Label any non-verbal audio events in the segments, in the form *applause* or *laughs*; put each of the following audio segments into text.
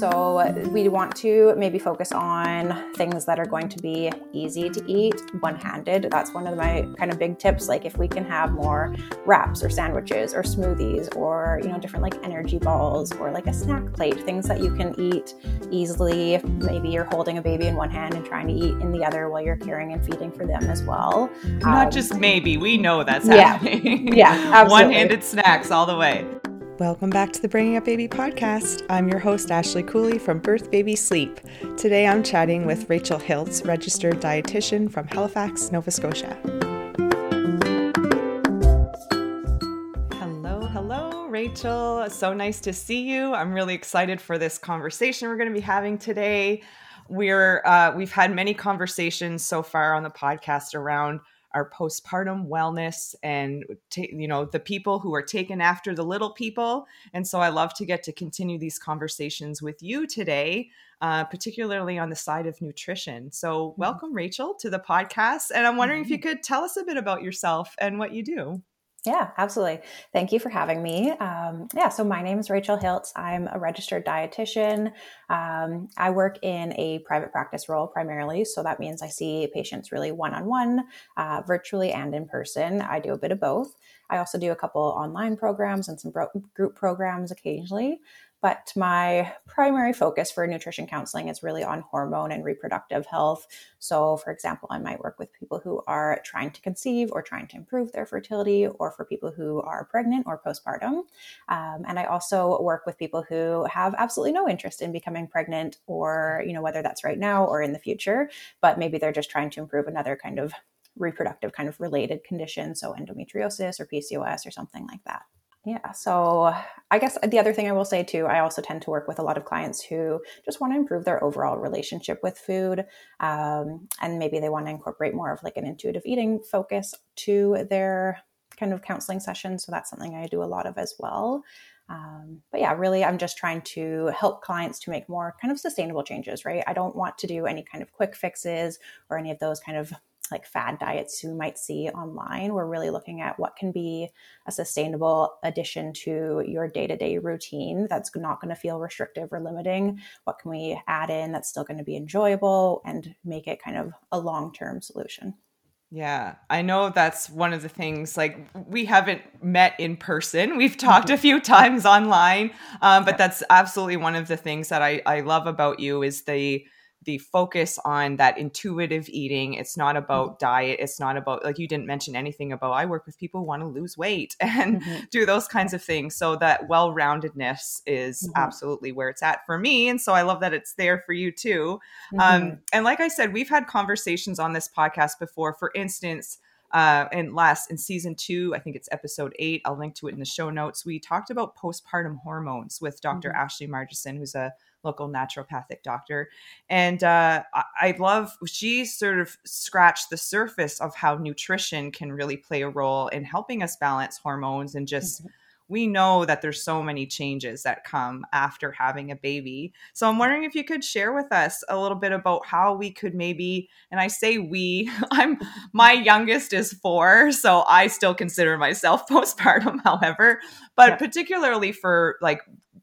So we want to maybe focus on things that are going to be easy to eat, one-handed. That's one of my kind of big tips. Like if we can have more wraps or sandwiches or smoothies or you know different like energy balls or like a snack plate, things that you can eat easily. Maybe you're holding a baby in one hand and trying to eat in the other while you're caring and feeding for them as well. Not um, just maybe, we know that's happening. Yeah, yeah *laughs* one-handed snacks all the way. Welcome back to the Bringing Up Baby podcast. I'm your host, Ashley Cooley from Birth Baby Sleep. Today I'm chatting with Rachel Hiltz, registered dietitian from Halifax, Nova Scotia. Hello, hello, Rachel. So nice to see you. I'm really excited for this conversation we're going to be having today. We're uh, we've had many conversations so far on the podcast around our postpartum wellness and you know the people who are taken after the little people and so i love to get to continue these conversations with you today uh, particularly on the side of nutrition so mm-hmm. welcome rachel to the podcast and i'm wondering mm-hmm. if you could tell us a bit about yourself and what you do yeah, absolutely. Thank you for having me. Um, yeah, so my name is Rachel Hiltz. I'm a registered dietitian. Um, I work in a private practice role primarily. So that means I see patients really one on one, virtually and in person. I do a bit of both. I also do a couple online programs and some group programs occasionally. But my primary focus for nutrition counseling is really on hormone and reproductive health. So, for example, I might work with people who are trying to conceive or trying to improve their fertility, or for people who are pregnant or postpartum. Um, and I also work with people who have absolutely no interest in becoming pregnant, or, you know, whether that's right now or in the future, but maybe they're just trying to improve another kind of reproductive kind of related condition. So, endometriosis or PCOS or something like that. Yeah. So I guess the other thing I will say too, I also tend to work with a lot of clients who just want to improve their overall relationship with food. Um, and maybe they want to incorporate more of like an intuitive eating focus to their kind of counseling session. So that's something I do a lot of as well. Um, but yeah, really, I'm just trying to help clients to make more kind of sustainable changes, right? I don't want to do any kind of quick fixes or any of those kind of like fad diets you might see online. We're really looking at what can be a sustainable addition to your day to day routine that's not going to feel restrictive or limiting. What can we add in that's still going to be enjoyable and make it kind of a long term solution? Yeah, I know that's one of the things. Like, we haven't met in person. We've talked mm-hmm. a few times online, um, but that's absolutely one of the things that I, I love about you is the the focus on that intuitive eating. It's not about mm-hmm. diet. It's not about like you didn't mention anything about I work with people who want to lose weight *laughs* and mm-hmm. do those kinds of things. So that well-roundedness is mm-hmm. absolutely where it's at for me. And so I love that it's there for you too. Um, mm-hmm. and like I said, we've had conversations on this podcast before. For instance, uh, and last in season two, I think it's episode eight. I'll link to it in the show notes. We talked about postpartum hormones with doctor mm-hmm. Ashley Margeson, who's a local naturopathic doctor. And uh, I love, she sort of scratched the surface of how nutrition can really play a role in helping us balance hormones and just. Mm-hmm. We know that there's so many changes that come after having a baby. So I'm wondering if you could share with us a little bit about how we could maybe, and I say we, *laughs* I'm my youngest is four, so I still consider myself *laughs* postpartum, however, but yeah. particularly for like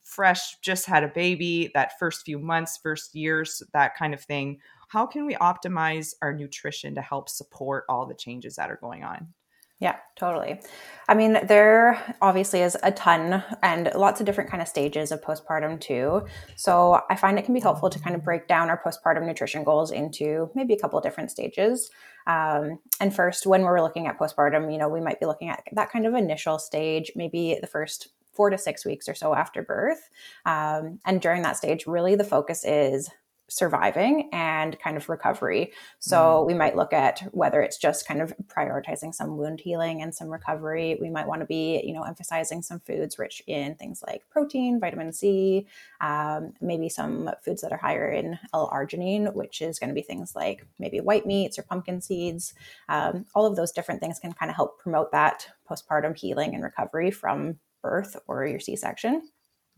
fresh, just had a baby, that first few months, first years, that kind of thing. How can we optimize our nutrition to help support all the changes that are going on? Yeah, totally. I mean, there obviously is a ton and lots of different kind of stages of postpartum too. So I find it can be helpful to kind of break down our postpartum nutrition goals into maybe a couple different stages. Um, and first, when we're looking at postpartum, you know, we might be looking at that kind of initial stage, maybe the first four to six weeks or so after birth. Um, and during that stage, really the focus is surviving and kind of recovery. So mm. we might look at whether it's just kind of prioritizing some wound healing and some recovery. We might want to be, you know, emphasizing some foods rich in things like protein, vitamin C, um, maybe some foods that are higher in L-arginine, which is going to be things like maybe white meats or pumpkin seeds. Um, all of those different things can kind of help promote that postpartum healing and recovery from birth or your C section.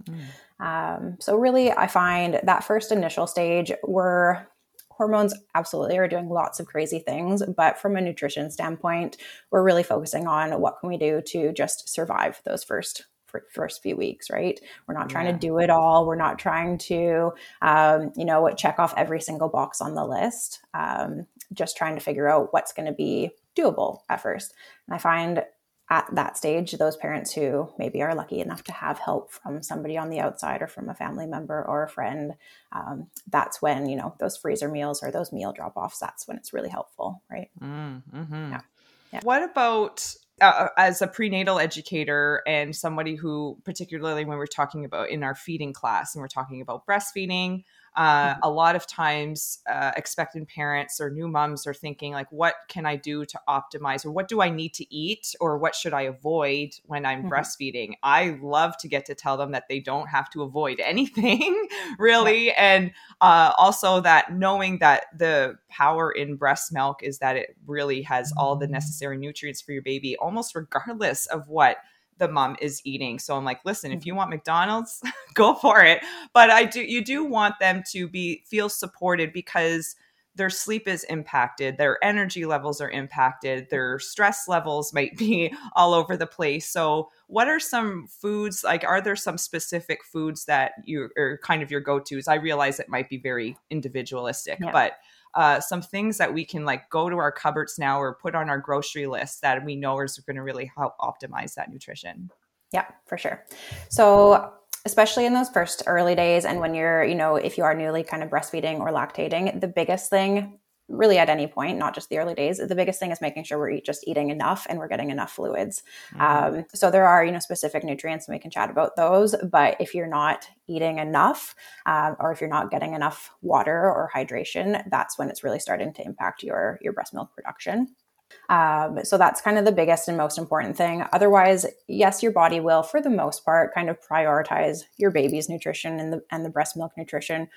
Mm. Um, so, really, I find that first initial stage where hormones absolutely are doing lots of crazy things, but from a nutrition standpoint, we're really focusing on what can we do to just survive those first first few weeks, right? We're not trying yeah. to do it all. We're not trying to, um, you know, check off every single box on the list. Um, just trying to figure out what's going to be doable at first. And I find at that stage, those parents who maybe are lucky enough to have help from somebody on the outside or from a family member or a friend, um, that's when, you know, those freezer meals or those meal drop offs, that's when it's really helpful, right? Mm, mm-hmm. Yeah. yeah. What about uh, uh, as a prenatal educator and somebody who, particularly when we're talking about in our feeding class and we're talking about breastfeeding, uh, mm-hmm. a lot of times uh, expectant parents or new moms are thinking like what can i do to optimize or what do i need to eat or what should i avoid when i'm mm-hmm. breastfeeding i love to get to tell them that they don't have to avoid *laughs* anything really yeah. and uh, also that knowing that the power in breast milk is that it really has all the necessary nutrients for your baby almost regardless of what the mom is eating. So I'm like, listen, if you mm-hmm. want McDonald's, *laughs* go for it. But I do you do want them to be feel supported because their sleep is impacted, their energy levels are impacted, their stress levels might be *laughs* all over the place. So, what are some foods like are there some specific foods that you are kind of your go-tos? I realize it might be very individualistic, yeah. but uh, some things that we can like go to our cupboards now or put on our grocery list that we know is going to really help optimize that nutrition. Yeah, for sure. So especially in those first early days and when you're, you know, if you are newly kind of breastfeeding or lactating, the biggest thing really at any point, not just the early days. The biggest thing is making sure we're just eating enough and we're getting enough fluids. Mm-hmm. Um, so there are, you know, specific nutrients and we can chat about those. But if you're not eating enough um, or if you're not getting enough water or hydration, that's when it's really starting to impact your, your breast milk production. Um, so that's kind of the biggest and most important thing. Otherwise, yes, your body will, for the most part, kind of prioritize your baby's nutrition and the and the breast milk nutrition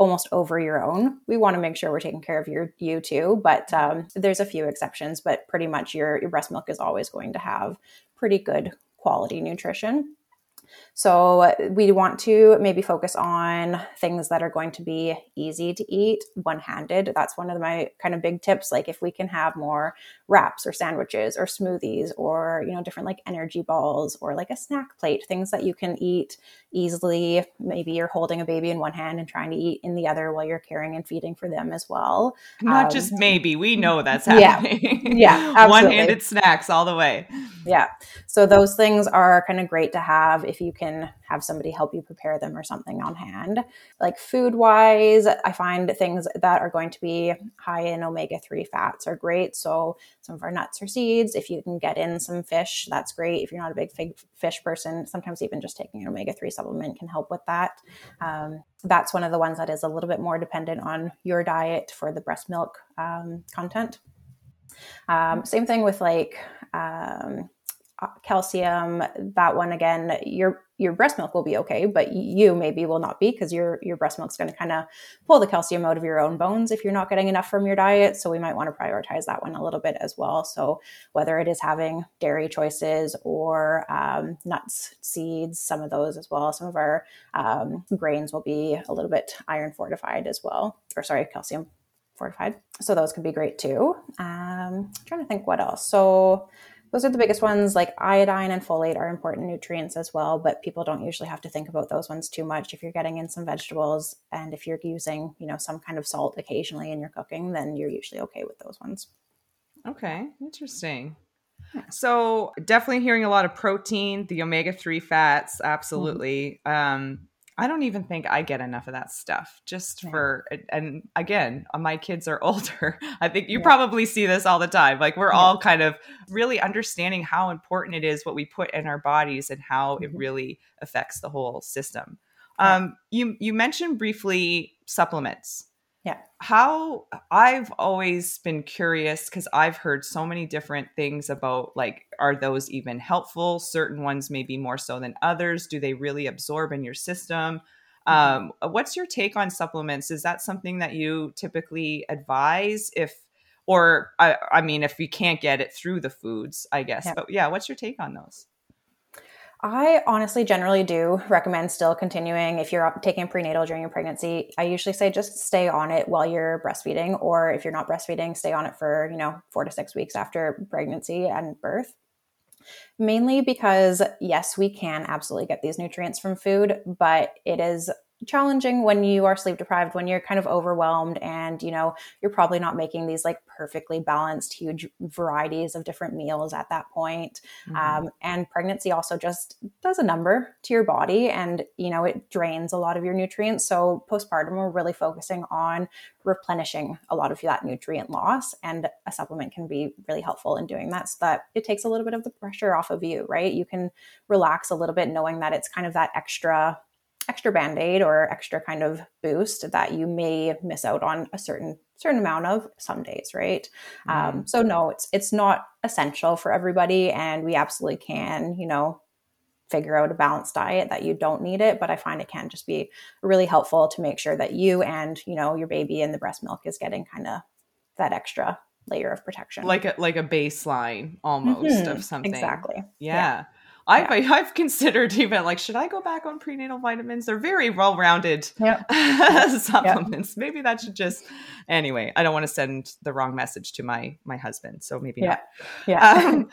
almost over your own. We want to make sure we're taking care of your you too, but um, there's a few exceptions. But pretty much your your breast milk is always going to have pretty good quality nutrition. So we want to maybe focus on things that are going to be easy to eat one-handed. That's one of my kind of big tips. Like if we can have more wraps or sandwiches or smoothies or you know different like energy balls or like a snack plate, things that you can eat easily. Maybe you're holding a baby in one hand and trying to eat in the other while you're caring and feeding for them as well. Not um, just maybe, we know that's happening. Yeah, yeah *laughs* one-handed snacks all the way. Yeah. So those things are kind of great to have if you can have somebody help you prepare them or something on hand. Like food wise, I find things that are going to be high in omega 3 fats are great. So some of our nuts or seeds, if you can get in some fish, that's great. If you're not a big fish person, sometimes even just taking an omega 3 supplement can help with that. Um, that's one of the ones that is a little bit more dependent on your diet for the breast milk um, content. Um, same thing with like um, calcium. That one again, your your breast milk will be okay, but you maybe will not be because your your breast milk's going to kind of pull the calcium out of your own bones if you're not getting enough from your diet. So we might want to prioritize that one a little bit as well. So whether it is having dairy choices or um, nuts, seeds, some of those as well. Some of our um, grains will be a little bit iron fortified as well, or sorry, calcium fortified. So those could be great too. Um, I'm trying to think what else. So those are the biggest ones. Like iodine and folate are important nutrients as well, but people don't usually have to think about those ones too much. If you're getting in some vegetables and if you're using, you know, some kind of salt occasionally in your cooking, then you're usually okay with those ones. Okay, interesting. Yeah. So definitely hearing a lot of protein, the omega three fats, mm-hmm. absolutely. Mm-hmm. Um, I don't even think I get enough of that stuff just yeah. for, and again, uh, my kids are *laughs* older. I think you yeah. probably see this all the time. Like we're yeah. all kind of really understanding how important it is what we put in our bodies and how mm-hmm. it really affects the whole system. Um, you, you mentioned briefly supplements. Yeah. How I've always been curious because I've heard so many different things about like, are those even helpful? Certain ones maybe more so than others. Do they really absorb in your system? Mm-hmm. Um, what's your take on supplements? Is that something that you typically advise if, or I, I mean, if you can't get it through the foods, I guess. Yeah. But yeah, what's your take on those? I honestly generally do recommend still continuing if you're taking prenatal during your pregnancy. I usually say just stay on it while you're breastfeeding, or if you're not breastfeeding, stay on it for, you know, four to six weeks after pregnancy and birth. Mainly because, yes, we can absolutely get these nutrients from food, but it is challenging when you are sleep deprived when you're kind of overwhelmed and you know you're probably not making these like perfectly balanced huge varieties of different meals at that point. Mm-hmm. um, and pregnancy also just does a number to your body and you know it drains a lot of your nutrients. So postpartum we're really focusing on replenishing a lot of that nutrient loss and a supplement can be really helpful in doing that so that it takes a little bit of the pressure off of you right? You can relax a little bit knowing that it's kind of that extra extra band-aid or extra kind of boost that you may miss out on a certain certain amount of some days right mm. um, so no it's it's not essential for everybody and we absolutely can you know figure out a balanced diet that you don't need it but i find it can just be really helpful to make sure that you and you know your baby and the breast milk is getting kind of that extra layer of protection like a like a baseline almost mm-hmm. of something exactly yeah. yeah. I've yeah. *laughs* I've considered even like should I go back on prenatal vitamins? They're very well rounded *laughs* yep. supplements. Yep. Maybe that should just anyway. I don't want to send the wrong message to my my husband, so maybe yeah. not. Yeah. Um,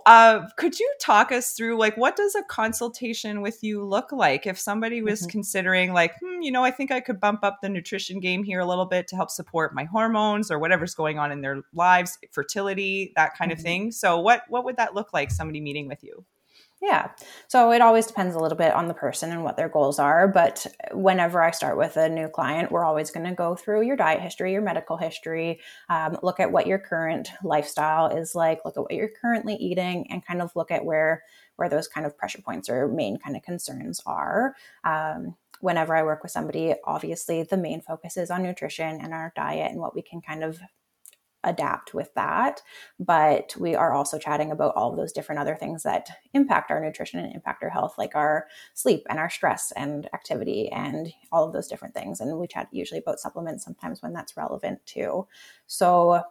*laughs* uh, could you talk us through like what does a consultation with you look like if somebody was mm-hmm. considering like hmm, you know I think I could bump up the nutrition game here a little bit to help support my hormones or whatever's going on in their lives, fertility, that kind mm-hmm. of thing. So what what would that look like? Somebody meeting with you? Yeah. So it always depends a little bit on the person and what their goals are. But whenever I start with a new client, we're always going to go through your diet history, your medical history, um, look at what your current lifestyle is like, look at what you're currently eating, and kind of look at where where those kind of pressure points or main kind of concerns are. Um, whenever I work with somebody, obviously the main focus is on nutrition and our diet and what we can kind of adapt with that. But we are also chatting about all of those different other things that impact our nutrition and impact our health, like our sleep and our stress and activity and all of those different things. And we chat usually about supplements sometimes when that's relevant too. So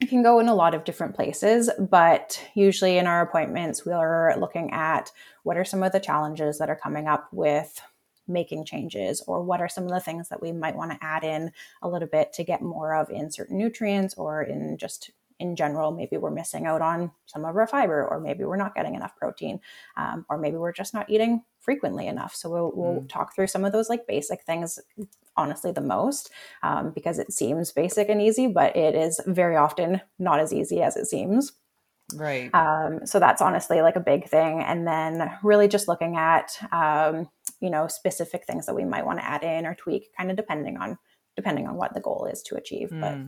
it can go in a lot of different places, but usually in our appointments, we're looking at what are some of the challenges that are coming up with making changes or what are some of the things that we might want to add in a little bit to get more of in certain nutrients or in just in general maybe we're missing out on some of our fiber or maybe we're not getting enough protein um, or maybe we're just not eating frequently enough. So we'll, we'll mm. talk through some of those like basic things honestly the most um, because it seems basic and easy but it is very often not as easy as it seems. Right. Um, so that's honestly like a big thing. And then really just looking at um, you know specific things that we might want to add in or tweak kind of depending on depending on what the goal is to achieve mm. but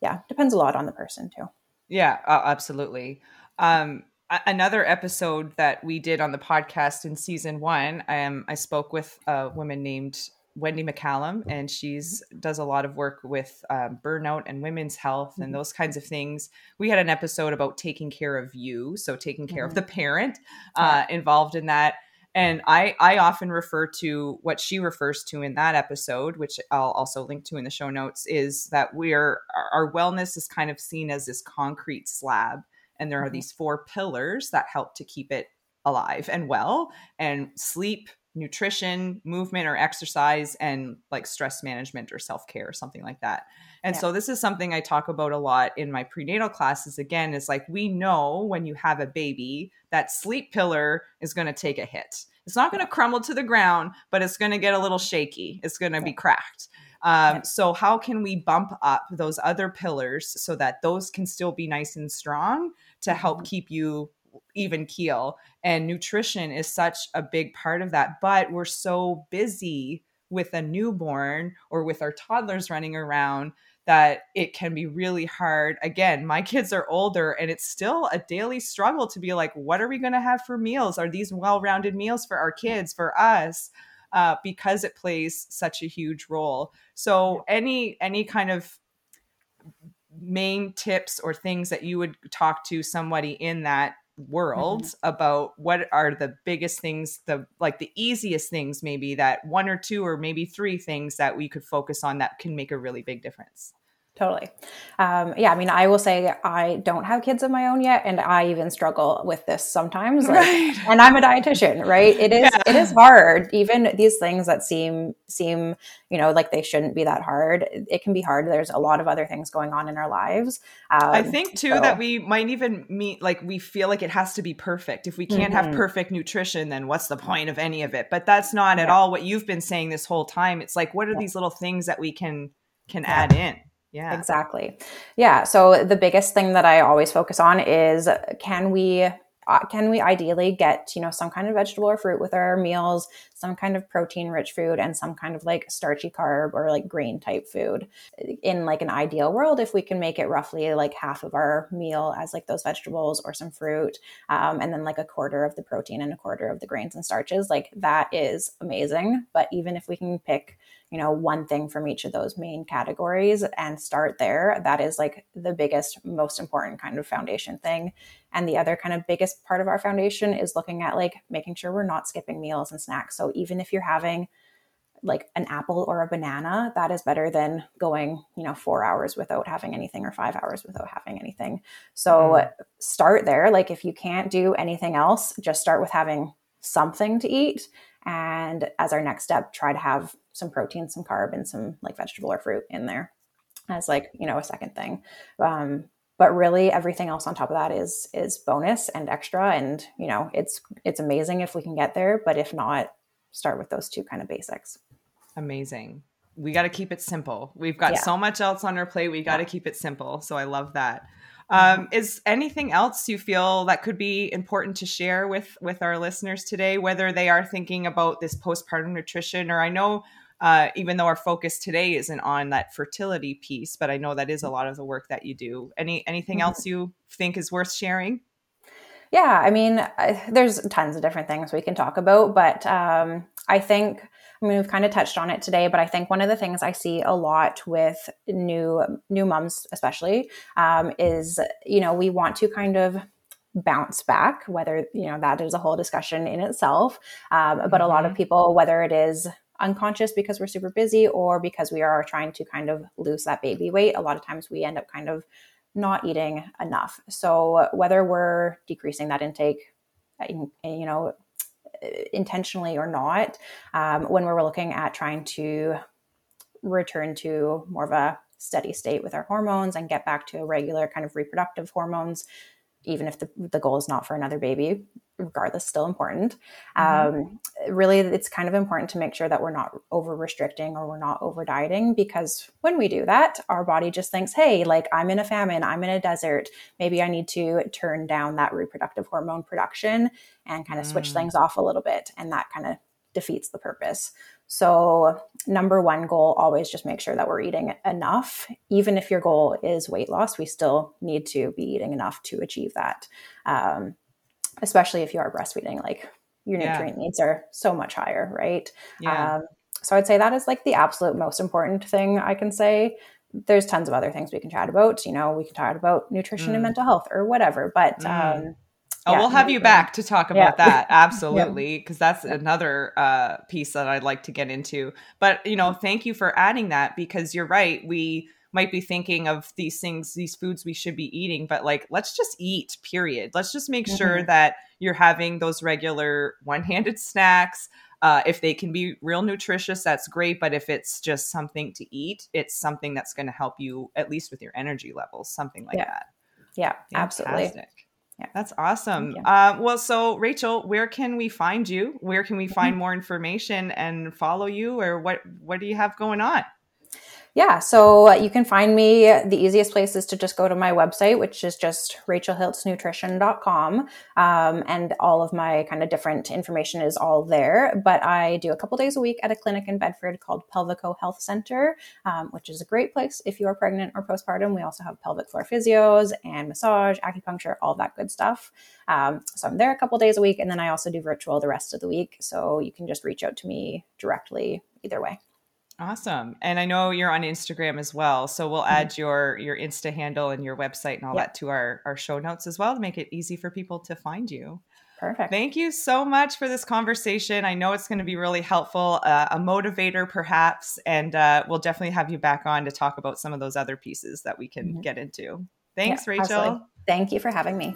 yeah depends a lot on the person too yeah uh, absolutely um another episode that we did on the podcast in season one I um, i spoke with a woman named wendy mccallum and she's does a lot of work with um, burnout and women's health and mm-hmm. those kinds of things we had an episode about taking care of you so taking care mm-hmm. of the parent uh, involved in that and I, I often refer to what she refers to in that episode, which I'll also link to in the show notes, is that we're our wellness is kind of seen as this concrete slab. And there are mm-hmm. these four pillars that help to keep it alive and well. And sleep, nutrition, movement or exercise, and like stress management or self care or something like that. And yeah. so this is something I talk about a lot in my prenatal classes. Again, is like we know when you have a baby, that sleep pillar is going to take a hit. It's not going to crumble to the ground, but it's going to get a little shaky. It's going to be cracked. Um, so how can we bump up those other pillars so that those can still be nice and strong to help mm-hmm. keep you even keel? And nutrition is such a big part of that. But we're so busy with a newborn or with our toddlers running around that it can be really hard. Again, my *laughs* kids are older and it's still a daily struggle to be like, what are we going to have for meals? Are these well rounded meals for our kids, for us? Uh, because it plays such a huge role. So any any kind of main tips or things that you would talk to somebody in that world mm-hmm. about what are the biggest things the like the easiest things maybe that one or two or maybe three things that we could focus on that can make a really big difference totally. Um, yeah, I mean, I will say I don't have kids of my own yet, and I even struggle with this sometimes. Like, right. And I'm a dietitian, right? It is yeah. it is hard. Even these things that seem seem you know like they shouldn't be that hard, it can be hard. There's a lot of other things going on in our lives. Um, I think too so. that we might even meet like we feel like it has to be perfect. If we can't mm-hmm. have perfect nutrition, then what's the point of any of it? But that's not yeah. at all what you've been saying this whole time. It's like what are yeah. these little things that we can can add in? Yeah. Exactly. Yeah. So the biggest thing that I always focus on is can we uh, can we ideally get you know some kind of vegetable or fruit with our meals some kind of protein rich food and some kind of like starchy carb or like grain type food in like an ideal world if we can make it roughly like half of our meal as like those vegetables or some fruit um, and then like a quarter of the protein and a quarter of the grains and starches like that is amazing. But even if we can pick you know one thing from each of those main categories and start there that is like the biggest most important kind of foundation thing. And the other kind of biggest part of our foundation is looking at like making sure we're not skipping meals and snacks. So even if you're having like an apple or a banana that is better than going you know four hours without having anything or five hours without having anything. So mm. start there. Like if you can't do anything else just start with having something to eat. And as our next step try to have some protein some carb and some like vegetable or fruit in there as like you know a second thing. Um, but really everything else on top of that is is bonus and extra. And you know it's it's amazing if we can get there. But if not start with those two kind of basics amazing we got to keep it simple we've got yeah. so much else on our plate we got to yeah. keep it simple so i love that um, is anything else you feel that could be important to share with with our listeners today, whether they are thinking about this postpartum nutrition, or I know uh, even though our focus today isn't on that fertility piece, but I know that is a lot of the work that you do. Any anything mm-hmm. else you think is worth sharing? Yeah, I mean, I, there's tons of different things we can talk about, but um, I think I mean, we've kind of touched on it today, but I think one of the things I see a lot with new new moms, especially, um, is you know we want to kind of bounce back. Whether you know that is a whole discussion in itself, um, but mm-hmm. a lot of mm-hmm. people, whether it is unconscious because we're super busy or because we are trying to kind of lose that baby weight, a lot of times we end up kind of not eating enough. So whether we're decreasing that intake, you know, intentionally or not, um, when we're looking at trying to return to more of a steady state with our hormones and get back to a regular kind of reproductive hormones, even if the, the goal is not for another baby, regardless, still important. Mm-hmm. Um, really, it's kind of important to make sure that we're not over restricting or we're not over dieting because when we do that, our body just thinks, hey, like I'm in a famine, I'm in a desert. Maybe I need to turn down that reproductive hormone production and kind of mm. switch things off a little bit. And that kind of defeats the purpose. So, number one goal always just make sure that we're eating enough. Even if your goal is weight loss, we still need to be eating enough to achieve that. Um, especially if you are breastfeeding, like your yeah. nutrient needs are so much higher, right? Yeah. Um, so, I'd say that is like the absolute most important thing I can say. There's tons of other things we can chat about. You know, we can talk about nutrition mm. and mental health or whatever, but mm. um, Oh, yeah, we'll have you back to talk about *laughs* yeah. that. Absolutely. Because yeah. that's another uh, piece that I'd like to get into. But, you know, thank you for adding that because you're right. We might be thinking of these things, these foods we should be eating, but like, let's just eat, period. Let's just make mm-hmm. sure that you're having those regular one handed *laughs* snacks. Uh, if they can be real nutritious, that's great. But if it's just something to eat, it's something that's going to help you, at least with your energy levels, something like that. Yeah, Fantastic. Yeah. That's awesome. Uh, well, so Rachel, where can we find you? Where can we mm-hmm. find more information and follow you, or what? What do you have going on? Yeah, so you can find me. The easiest place is to just go to my website, which is just rachelhiltznutrition.com. Um, and all of my kind of different information is all there. But I do a couple days a week at a clinic in Bedford called Pelvico Health Center, um, which is a great place if you are pregnant or postpartum. We also have pelvic floor physios and massage, acupuncture, all that good stuff. Um, so I'm there a couple days a week. And then I also do virtual the rest of the week. So you can just reach out to me directly either way. Awesome. And I know you're on Instagram as well. So we'll mm-hmm. add your your Insta handle and your website and all that to our, our show notes as well to make it easy for people to find you. Perfect. Thank you so much for this conversation. I know it's going to be really helpful, uh, a motivator perhaps, and uh, we'll definitely have you back on to talk about some of those other pieces that we can mm-hmm. get into. Thanks, yeah, Rachel. Absolutely. Thank you for having me.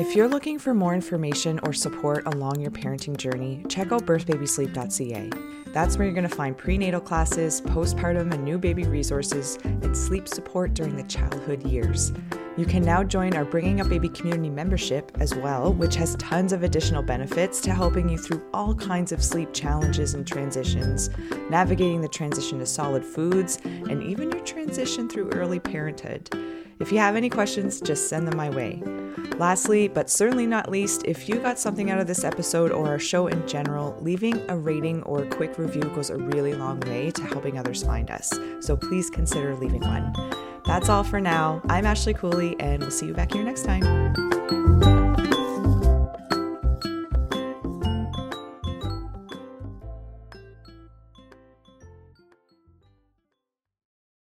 If you're looking for more information or support along your parenting journey, check out birthbabysleep.ca. That's where you're going to find prenatal classes, postpartum and new baby resources, and sleep support during the childhood years. You can now join our Bringing Up Baby community membership as well, which has tons of additional benefits to helping you through all kinds of sleep challenges and transitions, navigating the transition to solid foods, and even your transition through early parenthood. If you have any questions, just send them my way. Lastly, but certainly not least, if you got something out of this episode or our show in general, leaving a rating or a quick review goes a really long way to helping others find us. So please consider leaving one. That's all for now. I'm Ashley Cooley, and we'll see you back here next time.